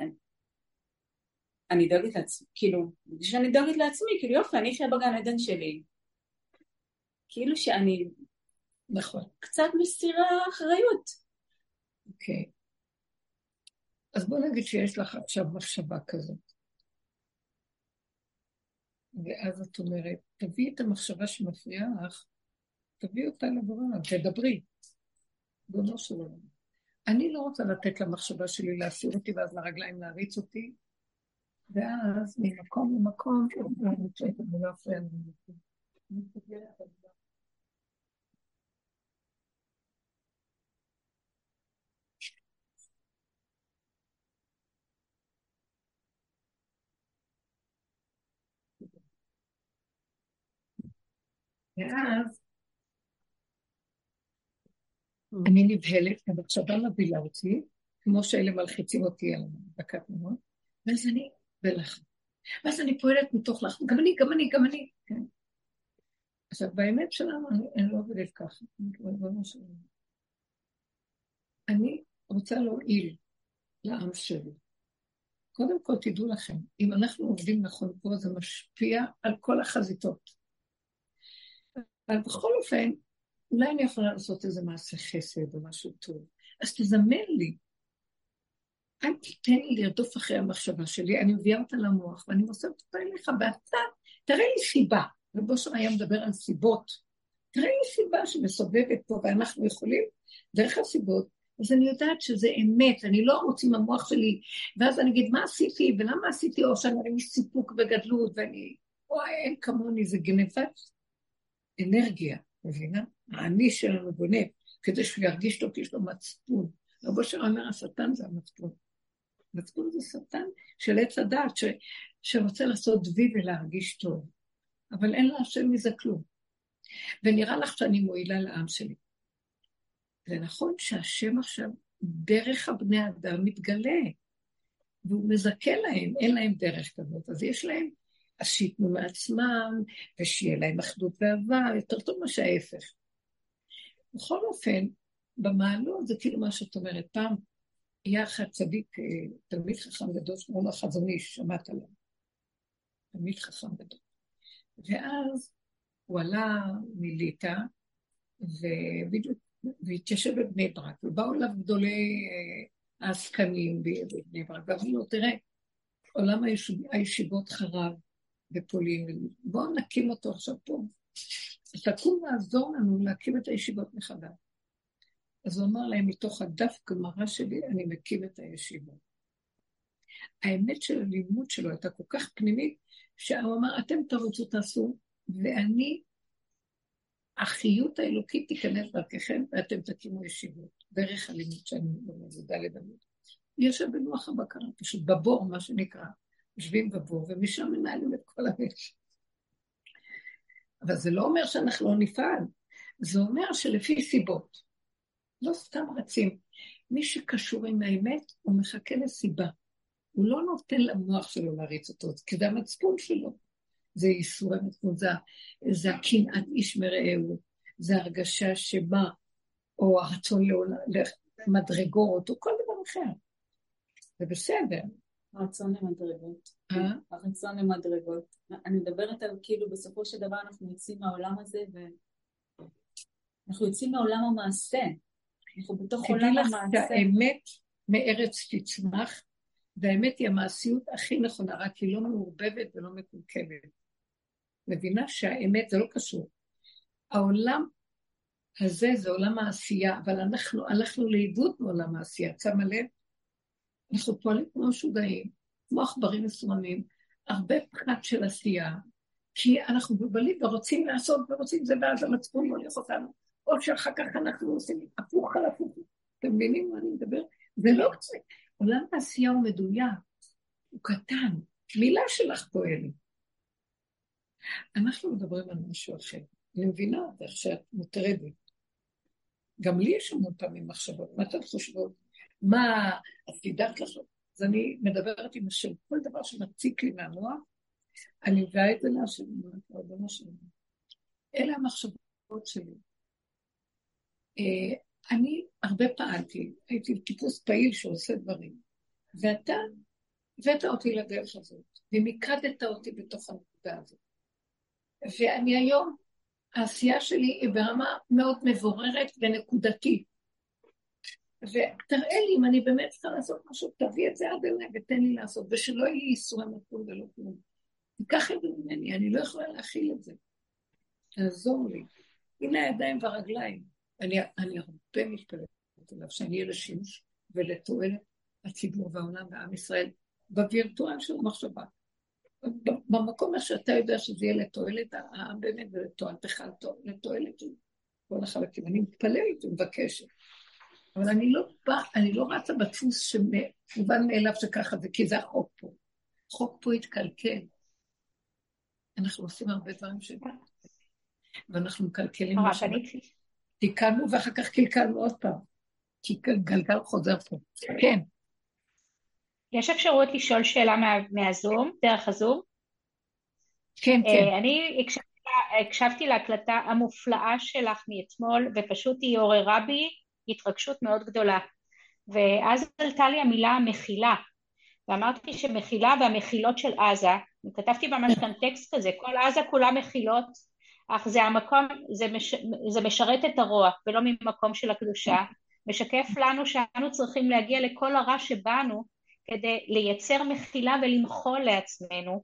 אני דואגת לעצמי, כאילו, כשאני דואגת לעצמי, כאילו יופי, אני אחיה בגן עדן שלי, כאילו שאני נכון. קצת מסירה אחריות. אוקיי. Okay. אז בוא נגיד שיש לך עכשיו מחשבה כזאת. ואז את אומרת, תביאי את המחשבה שמפריעה לך, תביאי אותה לבורא, תדברי. בונו של עולם. אני לא רוצה לתת למחשבה שלי להסיר אותי ואז לרגליים להריץ אותי, ואז ממקום למקום, אני לא אפריע ואז אני נבהלת, המחשבה מבהילה אותי, כמו שאלה מלחיצים אותי על דקת מאוד, ואז אני בלחץ. ואז אני פועלת מתוך לחץ, גם אני, גם אני, גם אני, כן. עכשיו, באמת שלנו, אני, אני לא עובדת ככה. אני רוצה להועיל לעם שלי. קודם כל, תדעו לכם, אם אנחנו עובדים נכון פה, זה משפיע על כל החזיתות. אבל בכל אופן, אולי אני יכולה לעשות איזה מעשה חסד או משהו טוב. אז תזמן לי. אל תיתן לי לרדוף אחרי המחשבה שלי, אני מביאה אותה למוח ואני מוסרת אותה אליך, ואתה, תראה לי סיבה. רבו שם היה מדבר על סיבות. תראה לי סיבה שמסובבת פה ואנחנו יכולים, דרך הסיבות, אז אני יודעת שזה אמת, אני לא ארוץ עם המוח שלי, ואז אני אגיד, מה עשיתי ולמה עשיתי, או שאני לי סיפוק וגדלות, ואני, וואי, אין כמוני, זה גנבת אנרגיה, מבינה? האני שלנו גונב, כדי שהוא ירגיש טוב, כי יש לו מצפון. רבו שר אומר, השטן זה המצפון. מצפון זה שטן של עץ הדעת, ש... שרוצה לעשות וי ולהרגיש טוב, אבל אין להשם מזה כלום. ונראה לך שאני מועילה לעם שלי. זה נכון שהשם עכשיו, דרך הבני אדם מתגלה, והוא מזכה להם, אין להם דרך כזאת, אז יש להם אז שייתנו מעצמם, ושיהיה להם אחדות ואהבה, יותר טוב מה שההפך. בכל אופן, במעלות זה כאילו מה שאת אומרת. פעם היה אחד צדיק, אה, תלמיד חכם גדול, שקוראים לו חזון איש, שמעת עליו. תלמיד חכם גדול. ואז הוא עלה מליטא, ובדיוק, והתיישב בבני ברק, ובאו אליו גדולי אה, העסקנים בבני ברק, ואמרו לו, תראה, עולם הישיבות חרב בפולין, בואו נקים אותו עכשיו פה. תקום לעזור לנו להקים את הישיבות מחדש. אז הוא אמר להם, מתוך הדף גמרא שלי, אני מקים את הישיבות. האמת של הלימוד שלו הייתה כל כך פנימית, שהוא אמר, אתם תרוצו, תעשו, ואני, החיות האלוקית תיכנס דרככם, ואתם תקימו ישיבות, דרך הלימוד שאני לומד, זה דלת עמוד. יושב בלוח הבקרה, פשוט בבור, מה שנקרא. יושבים בבור, ומשם מנהלים את כל המשק. אבל זה לא אומר שאנחנו לא נפעל, זה אומר שלפי סיבות. לא סתם רצים. מי שקשור עם האמת, הוא מחכה לסיבה. הוא לא נותן למוח שלו להריץ אותו, כי זה המצפון שלו. זה ייסורי מצפון, זה, זה הקנאת איש מרעהו, זה הרגשה שמה, או הרצון למדרגות, או כל דבר אחר. זה בסדר. הרצון למדרגות. אה? הרצון למדרגות. אני מדברת על כאילו בסופו של דבר אנחנו יוצאים מהעולם הזה ואנחנו יוצאים מעולם המעשה. אנחנו בתוך עולם המעשה. תדעי לך שהאמת מארץ תצמח, והאמת היא המעשיות הכי נכונה, רק היא לא מעורבבת ולא מקולקלת. מבינה שהאמת זה לא קשור. העולם הזה זה עולם העשייה, אבל אנחנו הלכנו לאיבוד מעולם העשייה, את שמה לב? אנחנו פועלים כמו משוגעים, כמו עכברים מסוממים, הרבה פחת של עשייה, כי אנחנו מבולבלים ורוצים לעשות ורוצים זה, ואז המצפון מוליך אותנו. או שאחר כך אנחנו עושים הפוך על הפוך. אתם מבינים מה אני מדבר? זה לא זה. עולם העשייה הוא מדויק, הוא קטן, מילה שלך פועלת. אנחנו מדברים על משהו אחר. אני מבינה איך שאת מוטרדת. גם לי יש המון פעמים מחשבות. מה אתן חושבות? מה, את תדעת לך? אז אני מדברת עם השם. כל דבר שמציק לי מהמוח, אני מביאה את זה להשם, ריבונו שלנו. אלה המחשבות שלי. אה, אני הרבה פעלתי, הייתי טיפוס פעיל שעושה דברים, ואתה הבאת אותי לדרך הזאת, ומיקדת אותי בתוך הנקודה הזאת. ואני היום, העשייה שלי היא ברמה מאוד מבוררת ונקודתית. ותראה לי אם אני באמת צריכה לעשות משהו, תביא את זה עד אליי ותן לי לעשות, ושלא יהיו לי ייסורי מצפון ולא כלום. תיקח את זה ממני, אני לא יכולה להכיל את זה. תעזור לי. הנה הידיים והרגליים. אני, אני הרבה מתפללת עליו, שאני אהיה לשימוש ולתועלת הציבור והעולם ועם ישראל, בווירטואל של המחשבה. במקום איך שאתה יודע שזה יהיה לתועלת העם באמת ולתועלתך, לתועלת כל החלקים. אני מתפללת ומבקשת. אבל אני לא באה, אני לא רצה בדפוס שמובן מאליו שככה זה, כי זה החוק פה. החוק פה התקלקל. אנחנו עושים הרבה דברים ש... ואנחנו מקלקלים מה תיקנו ואחר כך קלקלנו עוד פעם. כי גלגל חוזר פה. כן. יש אפשרות לשאול שאלה מה, מהזום, דרך הזום? כן, אה, כן. אני הקשבתי, הקשבתי להקלטה המופלאה שלך מאתמול, ופשוט היא עוררה בי התרגשות מאוד גדולה. ואז עלתה לי המילה מחילה, ואמרתי שמחילה והמחילות של עזה, כתבתי ממש כאן טקסט כזה, כל עזה כולה מחילות, אך זה המקום, זה, מש, זה משרת את הרוע ולא ממקום של הקדושה, משקף לנו שאנו צריכים להגיע לכל הרע שבנו כדי לייצר מחילה ולמחול לעצמנו.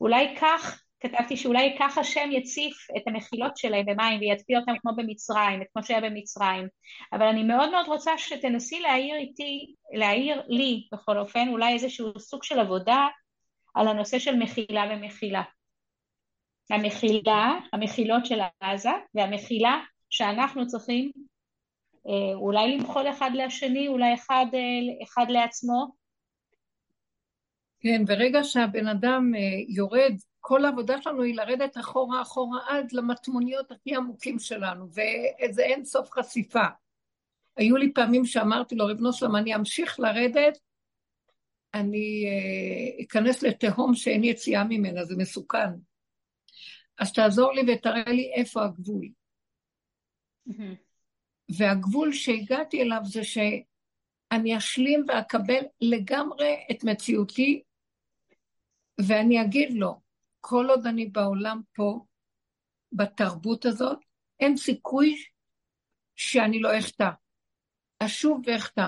אולי כך, כתבתי שאולי כך השם יציף את המחילות שלהם במים ויצפיע אותם כמו במצרים, כמו שהיה במצרים. אבל אני מאוד מאוד רוצה שתנסי להעיר איתי, להעיר לי בכל אופן, אולי איזשהו סוג של עבודה על הנושא של מחילה ומחילה. המחילה, המחילות של עזה, והמחילה שאנחנו צריכים אה, אולי למחול אחד לשני, אולי אחד, אה, אחד לעצמו. כן, ברגע שהבן אדם אה, יורד, כל העבודה שלנו היא לרדת אחורה אחורה עד למטמוניות הכי עמוקים שלנו, ואיזה אין סוף חשיפה. היו לי פעמים שאמרתי לו, ריבונו שלום, אני אמשיך לרדת, אני אכנס לתהום שאין יציאה ממנה, זה מסוכן. אז תעזור לי ותראה לי איפה הגבול. והגבול שהגעתי אליו זה שאני אשלים ואקבל לגמרי את מציאותי, ואני אגיד לו, כל עוד אני בעולם פה, בתרבות הזאת, אין סיכוי שאני לא אחטא. אשוב ואחטא.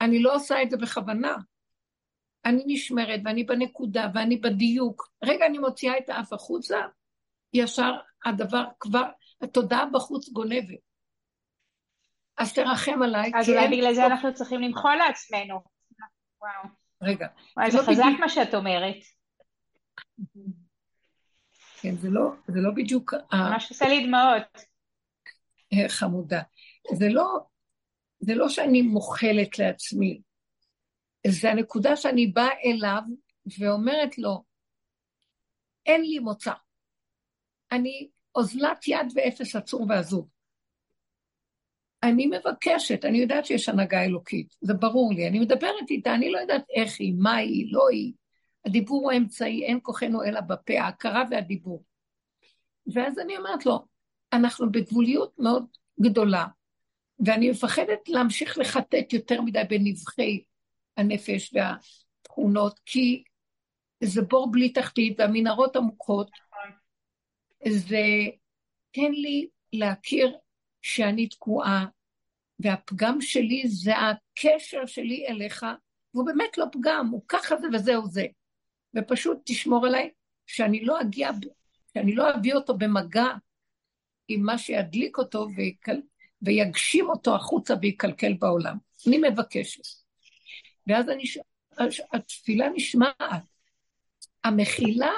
אני לא עושה את זה בכוונה. אני נשמרת ואני בנקודה ואני בדיוק. רגע, אני מוציאה את האף החוצה, ישר הדבר כבר, התודעה בחוץ גונבת. אז תרחם עליי. אז אולי בגלל זה אנחנו צריכים למחול לעצמנו. וואו. רגע. וואי, זה לא חזק מה שאת אומרת. כן, זה לא, זה לא בדיוק ממש עושה לי דמעות. אה, חמודה. זה לא, זה לא שאני מוחלת לעצמי, זה הנקודה שאני באה אליו ואומרת לו, אין לי מוצא. אני אוזלת יד ואפס עצור ועזוב. אני מבקשת, אני יודעת שיש הנהגה אלוקית, זה ברור לי, אני מדברת איתה, אני לא יודעת איך היא, מה היא, לא היא. הדיבור הוא האמצעי, אין כוחנו אלא בפה, ההכרה והדיבור. ואז אני אומרת לו, אנחנו בגבוליות מאוד גדולה, ואני מפחדת להמשיך לחטט יותר מדי בנבחי הנפש והתכונות, כי זה בור בלי תחתית, והמנהרות עמוקות. זה תן לי להכיר שאני תקועה, והפגם שלי זה הקשר שלי אליך, והוא באמת לא פגם, הוא ככה זה וזהו זה. ופשוט תשמור עליי שאני לא אגיע, שאני לא אביא אותו במגע עם מה שידליק אותו ויקל, ויגשים אותו החוצה ויקלקל בעולם. אני מבקשת. ואז אני, התפילה נשמעת. המחילה,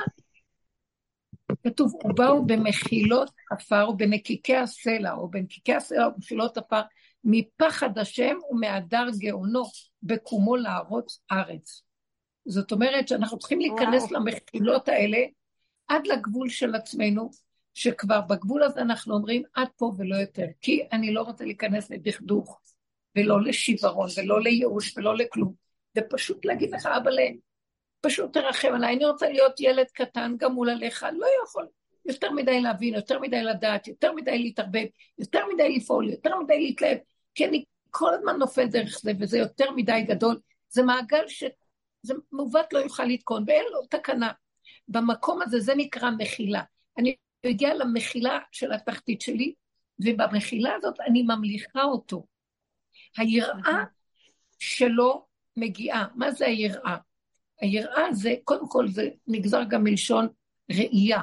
כתוב, ובאו במחילות עפר ובנקיקי הסלע, או בנקיקי הסלע ובמחילות עפר, מפחד השם ומהדר גאונו, בקומו לארוץ ארץ. זאת אומרת שאנחנו צריכים להיכנס וואו. למחילות האלה עד לגבול של עצמנו, שכבר בגבול הזה אנחנו אומרים עד פה ולא יותר, כי אני לא רוצה להיכנס לדכדוך, ולא לשיוורון, ולא לייאוש, ולא לכלום, ופשוט להגיד לך, אבא, פשוט תרחם עליי, אני רוצה להיות ילד קטן גמול עליך, לא יכול. יותר מדי להבין, יותר מדי לדעת, יותר מדי להתערבב, יותר מדי לפעול, יותר מדי להתלהב, כי אני כל הזמן נופל דרך זה, וזה יותר מדי גדול, זה מעגל שזה מעוות לא יוכל לתקון, ואין לו תקנה. במקום הזה, זה נקרא מחילה. אני מגיעה למחילה של התחתית שלי, ובמחילה הזאת אני ממליכה אותו. היראה שלו מגיעה. מה זה היראה? היראה זה, קודם כל זה נגזר גם מלשון ראייה.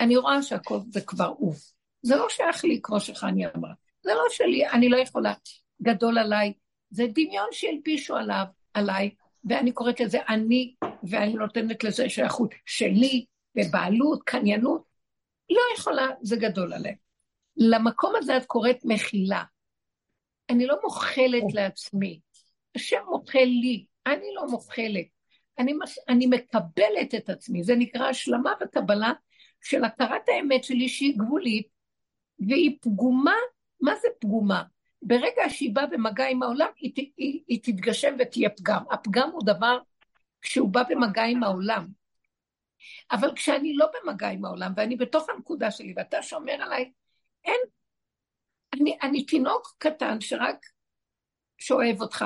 אני רואה שהכל זה כבר הוא. זה לא שייך לי, כמו שחני אמרה. זה לא שלי, אני לא יכולה. גדול עליי. זה דמיון שהלבישו עליו, עליי, ואני קוראת לזה אני, ואני נותנת לזה שייכות שלי, בבעלות, קניינות. לא יכולה, זה גדול עליי. למקום הזה את קוראת מחילה. אני לא מוחלת לעצמי. השם מוחל לי, אני לא מוחלת. אני, אני מקבלת את עצמי, זה נקרא השלמה וקבלה של הכרת האמת שלי שהיא גבולית, והיא פגומה, מה זה פגומה? ברגע שהיא באה במגע עם העולם, היא, היא, היא תתגשם ותהיה פגם. הפגם הוא דבר כשהוא בא במגע עם העולם. אבל כשאני לא במגע עם העולם, ואני בתוך הנקודה שלי, ואתה שומר עליי, אין, אני, אני תינוק קטן שרק שאוהב אותך,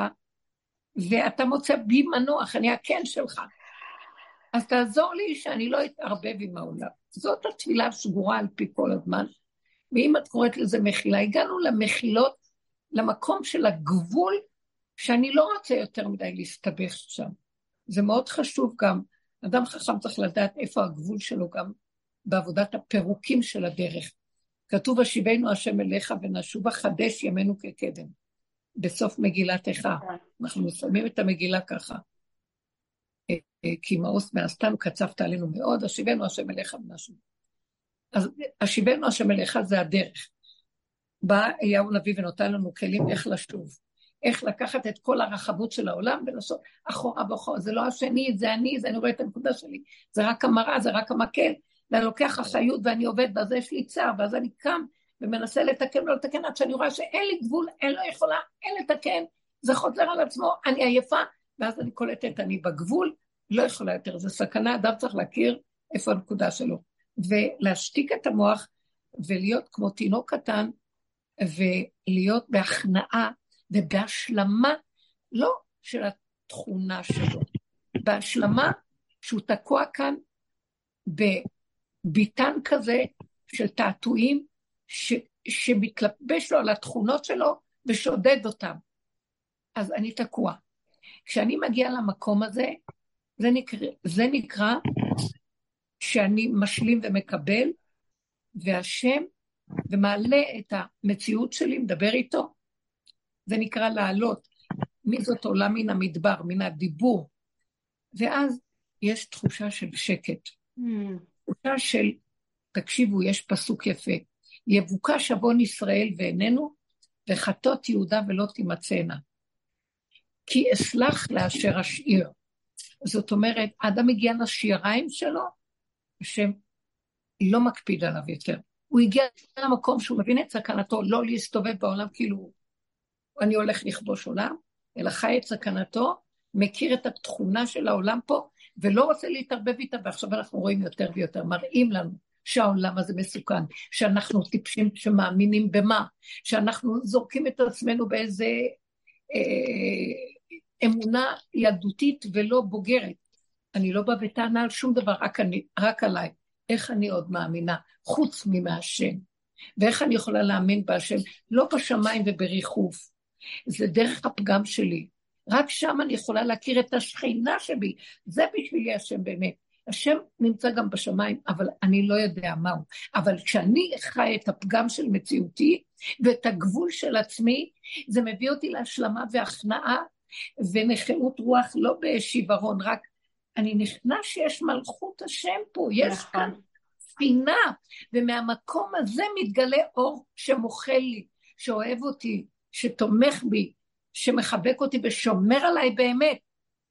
ואתה מוצא בי מנוח, אני הקן שלך. אז תעזור לי שאני לא אתערבב עם העולם. זאת התפילה הסגורה על פי כל הזמן. ואם את קוראת לזה מחילה, הגענו למחילות, למקום של הגבול, שאני לא רוצה יותר מדי להסתבך שם. זה מאוד חשוב גם. אדם חכם צריך לדעת איפה הגבול שלו גם בעבודת הפירוקים של הדרך. כתוב, השיבנו השם אליך ונשובה חדש ימינו כקדם. בסוף מגילת איכה. אנחנו מסיימים את המגילה ככה. כי מאוס מהסתם קצבת עלינו מאוד, השיבנו השם אליך ונשוב. אז השיבנו השם אליך זה הדרך. בא אליהו נביא ונותן לנו כלים איך לשוב. איך לקחת את כל הרחבות של העולם ולעשות אחורה ואחורה. זה לא השני, זה אני, זה אני רואה את הנקודה שלי. זה רק המראה, זה רק המקל. ואני לוקח אחריות ואני עובד, ואז יש לי צער, ואז אני קם ומנסה לתקן ולא לתקן, עד שאני רואה שאין לי גבול, אין לא יכולה, אין לתקן, זה חוזר על עצמו, אני עייפה, ואז אני קולטת, אני בגבול, לא יכולה יותר, זה סכנה, אדם צריך להכיר איפה הנקודה שלו. ולהשתיק את המוח ולהיות כמו תינוק קטן, ולהיות בהכנעה ובהשלמה, לא של התכונה שלו, בהשלמה שהוא תקוע כאן בביתן כזה של תעתועים ש, שמתלבש לו על התכונות שלו ושודד אותם. אז אני תקוע. כשאני מגיעה למקום הזה, זה נקרא, זה נקרא שאני משלים ומקבל, והשם, ומעלה את המציאות שלי, מדבר איתו, זה נקרא לעלות. מי זאת עולה מן המדבר, מן הדיבור. ואז יש תחושה של שקט. Mm. תחושה של, תקשיבו, יש פסוק יפה, יבוקש עוון ישראל ואיננו, וחטות יהודה ולא תימצאנה. כי אסלח לאשר אשאיר. זאת אומרת, אדם הגיע לשיריים שלו, השם לא מקפיד עליו יותר. הוא הגיע למקום שהוא מבין את סכנתו, לא להסתובב בעולם כאילו אני הולך לכבוש עולם, אלא חי את סכנתו, מכיר את התכונה של העולם פה, ולא רוצה להתערבב איתה, ועכשיו אנחנו רואים יותר ויותר, מראים לנו שהעולם הזה מסוכן, שאנחנו טיפשים שמאמינים במה, שאנחנו זורקים את עצמנו באיזה אה, אמונה ילדותית ולא בוגרת. אני לא באה בטענה על שום דבר, רק, אני, רק עליי. איך אני עוד מאמינה, חוץ ממהשם? ואיך אני יכולה להאמין בהשם? לא בשמיים ובריחוף, זה דרך הפגם שלי. רק שם אני יכולה להכיר את השכינה שבי. זה בשבילי השם באמת. השם נמצא גם בשמיים, אבל אני לא יודע מהו. אבל כשאני חי את הפגם של מציאותי ואת הגבול של עצמי, זה מביא אותי להשלמה והכנעה ונכאות רוח, לא בשיוורון, רק אני נכנע שיש מלכות השם פה, יש נכון. כאן ספינה, ומהמקום הזה מתגלה אור שמוחל לי, שאוהב אותי, שתומך בי, שמחבק אותי ושומר עליי באמת.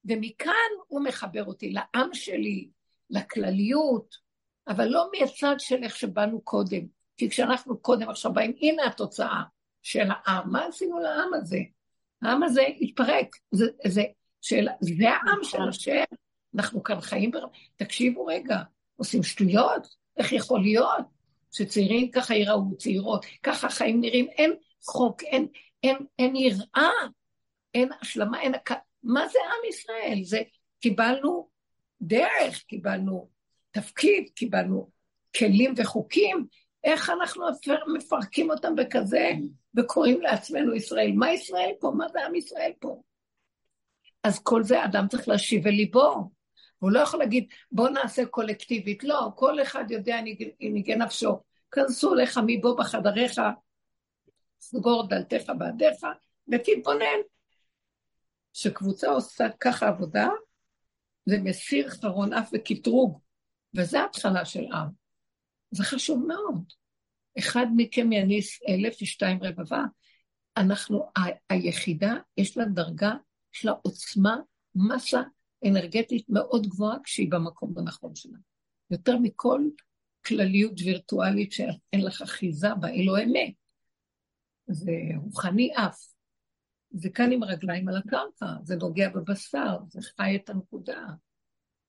ומכאן הוא מחבר אותי לעם שלי, לכלליות, אבל לא מהצד של איך שבאנו קודם. כי כשאנחנו קודם עכשיו באים, הנה התוצאה של העם. מה עשינו לעם הזה? העם הזה התפרק. זה, זה, של, זה העם של השם. אנחנו כאן חיים, בר... תקשיבו רגע, עושים שטויות? איך יכול להיות שצעירים ככה ייראו, צעירות, ככה החיים נראים? אין חוק, אין, אין, אין יראה, אין השלמה, אין... מה זה עם ישראל? זה קיבלנו דרך, קיבלנו תפקיד, קיבלנו כלים וחוקים, איך אנחנו מפרקים אותם בכזה וקוראים לעצמנו ישראל? מה ישראל פה? מה זה עם ישראל פה? אז כל זה אדם צריך להשיב אל ליבו. הוא לא יכול להגיד, בוא נעשה קולקטיבית. לא, כל אחד יודע ניגי נפשו. כנסו לך מבוא בחדריך, סגור דלתך בעדיך, ותתבונן. כשקבוצה עושה ככה עבודה, זה מסיר חרון אף וקטרוג, וזה ההתחלה של עם. זה חשוב מאוד. אחד מכם יניס אלף ושתיים רבבה. אנחנו, ה- היחידה, יש לה דרגה, יש לה עוצמה, מסה אנרגטית מאוד גבוהה כשהיא במקום הנכון שלה. יותר מכל כלליות וירטואלית שאין לך אחיזה בה, היא לא אמת. זה רוחני אף. זה כאן עם רגליים על הקרקע, זה נוגע בבשר, זה חי את הנקודה.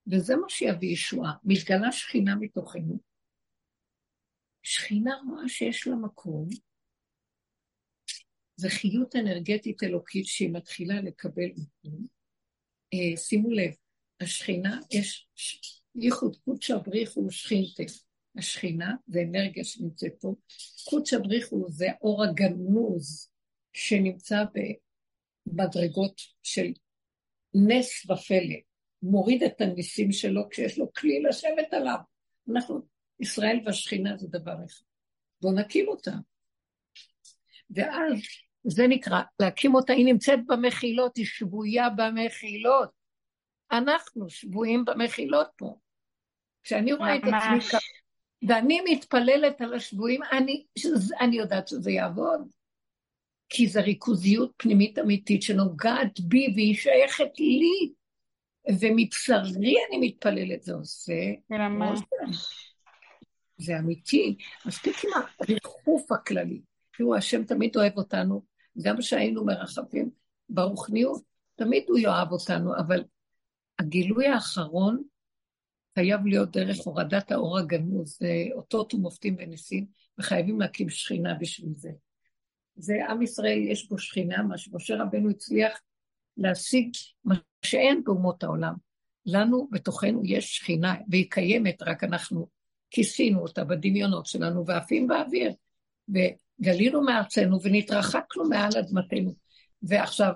וזה מה שיביא ישועה. מתגלה שכינה מתוכנו. שכינה רואה שיש לה מקום, זה חיות אנרגטית אלוקית שהיא מתחילה לקבל מקום. אה, שימו לב, השכינה, יש ייחוד קודשא בריחו שכינתה. השכינה זה אנרגיה שנמצאת פה. קודשא בריחו זה האור הגנוז שנמצא במדרגות של נס ופלא. מוריד את הניסים שלו כשיש לו כלי לשבת עליו. אנחנו, ישראל והשכינה זה דבר אחד. בואו נקים אותה. ואז זה נקרא, להקים אותה, היא נמצאת במחילות, היא שבויה במחילות. אנחנו שבויים במחילות פה. כשאני רואה את עצמי ככה, ואני מתפללת על השבויים, אני, אני יודעת שזה יעבוד. כי זו ריכוזיות פנימית אמיתית שנוגעת בי והיא שייכת לי. ומבשרי אני מתפללת, זה עושה... זה אמיתי. מספיק עם הריחוף הכללי. תראו, השם תמיד אוהב אותנו, גם כשהיינו מרחבים ברוחניות, תמיד הוא יאהב אותנו, אבל הגילוי האחרון חייב להיות דרך הורדת האור הגנוז, אותות ומופתים וניסים, וחייבים להקים שכינה בשביל זה. זה עם ישראל, יש בו שכינה, מה שמשה רבנו הצליח להשיג מה שאין באומות העולם. לנו, בתוכנו, יש שכינה, והיא קיימת, רק אנחנו כיסינו אותה בדמיונות שלנו ועפים באוויר. וגלינו מארצנו ונתרחקנו מעל אדמתנו. ועכשיו,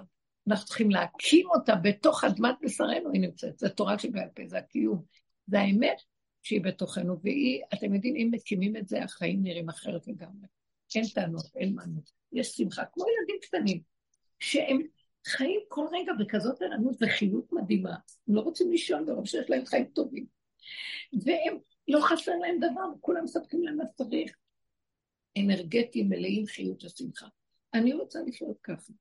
אנחנו צריכים להקים אותה בתוך אדמת בשרנו, היא נמצאת. זו תורה שבעל פה, זה הקיום. זה האמת שהיא בתוכנו, והיא, אתם יודעים, אם מקימים את זה, החיים נראים אחרת לגמרי. אין טענות, אין מענות. יש שמחה, כמו ילדים קטנים, שהם חיים כל רגע בכזאת ערנות וחיות מדהימה. הם לא רוצים לישון ברוב שיש להם חיים טובים. והם, לא חסר להם דבר, כולם מספקים להם מה שצריך. אנרגטיים, מלאים חיות ושמחה. אני רוצה לחיות ככה.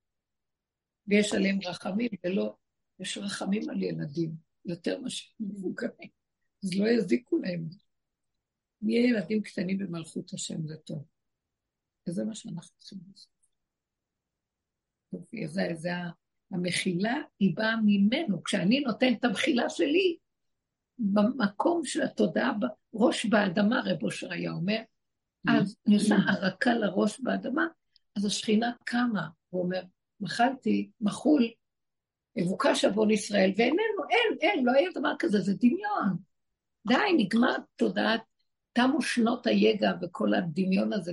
ויש עליהם רחמים, ולא, יש רחמים על ילדים, יותר מאשר מבוגרים. אז לא יזיקו להם. נהיה ילדים קטנים במלכות השם, זה טוב. וזה מה שאנחנו צריכים לעשות. זה, זה המחילה, היא באה ממנו. כשאני נותן את המחילה שלי, במקום של התודעה, ראש באדמה, רב אושר היה אומר, אז אני עושה הרקה לראש באדמה, אז השכינה קמה, הוא אומר, מחלתי, מחול, מבוקש עוון ישראל, ואיננו, אין, אין, לא היה דבר כזה, זה דמיון. די, נגמר תודעת, תמו שנות היגע וכל הדמיון הזה,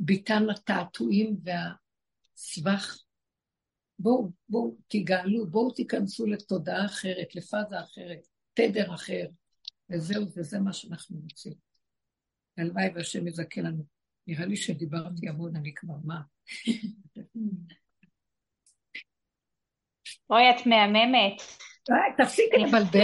והביטן התעתועים והסבך. בואו, בואו תגאלו, בואו תיכנסו לתודעה אחרת, לפאזה אחרת, תדר אחר, וזהו, וזה מה שאנחנו רוצים. הלוואי והשם יזכה לנו. נראה לי שדיברתי המון, אני כבר, מה? אוי, את מהממת. תפסיקי לבלבל.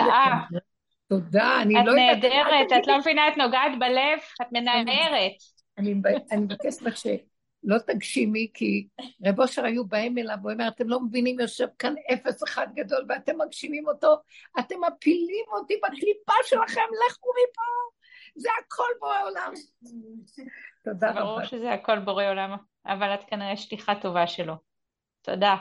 תודה, אני לא יודעת... את נהדרת, את לא מבינה, את נוגעת בלב, את מנערת. אני מבקשת לך שלא תגשימי, כי רב אושר היו באים אליו, הוא אומר, אתם לא מבינים, יושב כאן אפס אחד גדול ואתם מגשימים אותו, אתם מפילים אותי בקליפה שלכם, לכו מפה. זה הכל בורא עולם. תודה רבה. ברור שזה הכל בורא עולם, אבל את כנראה שליחה טובה שלו. תודה.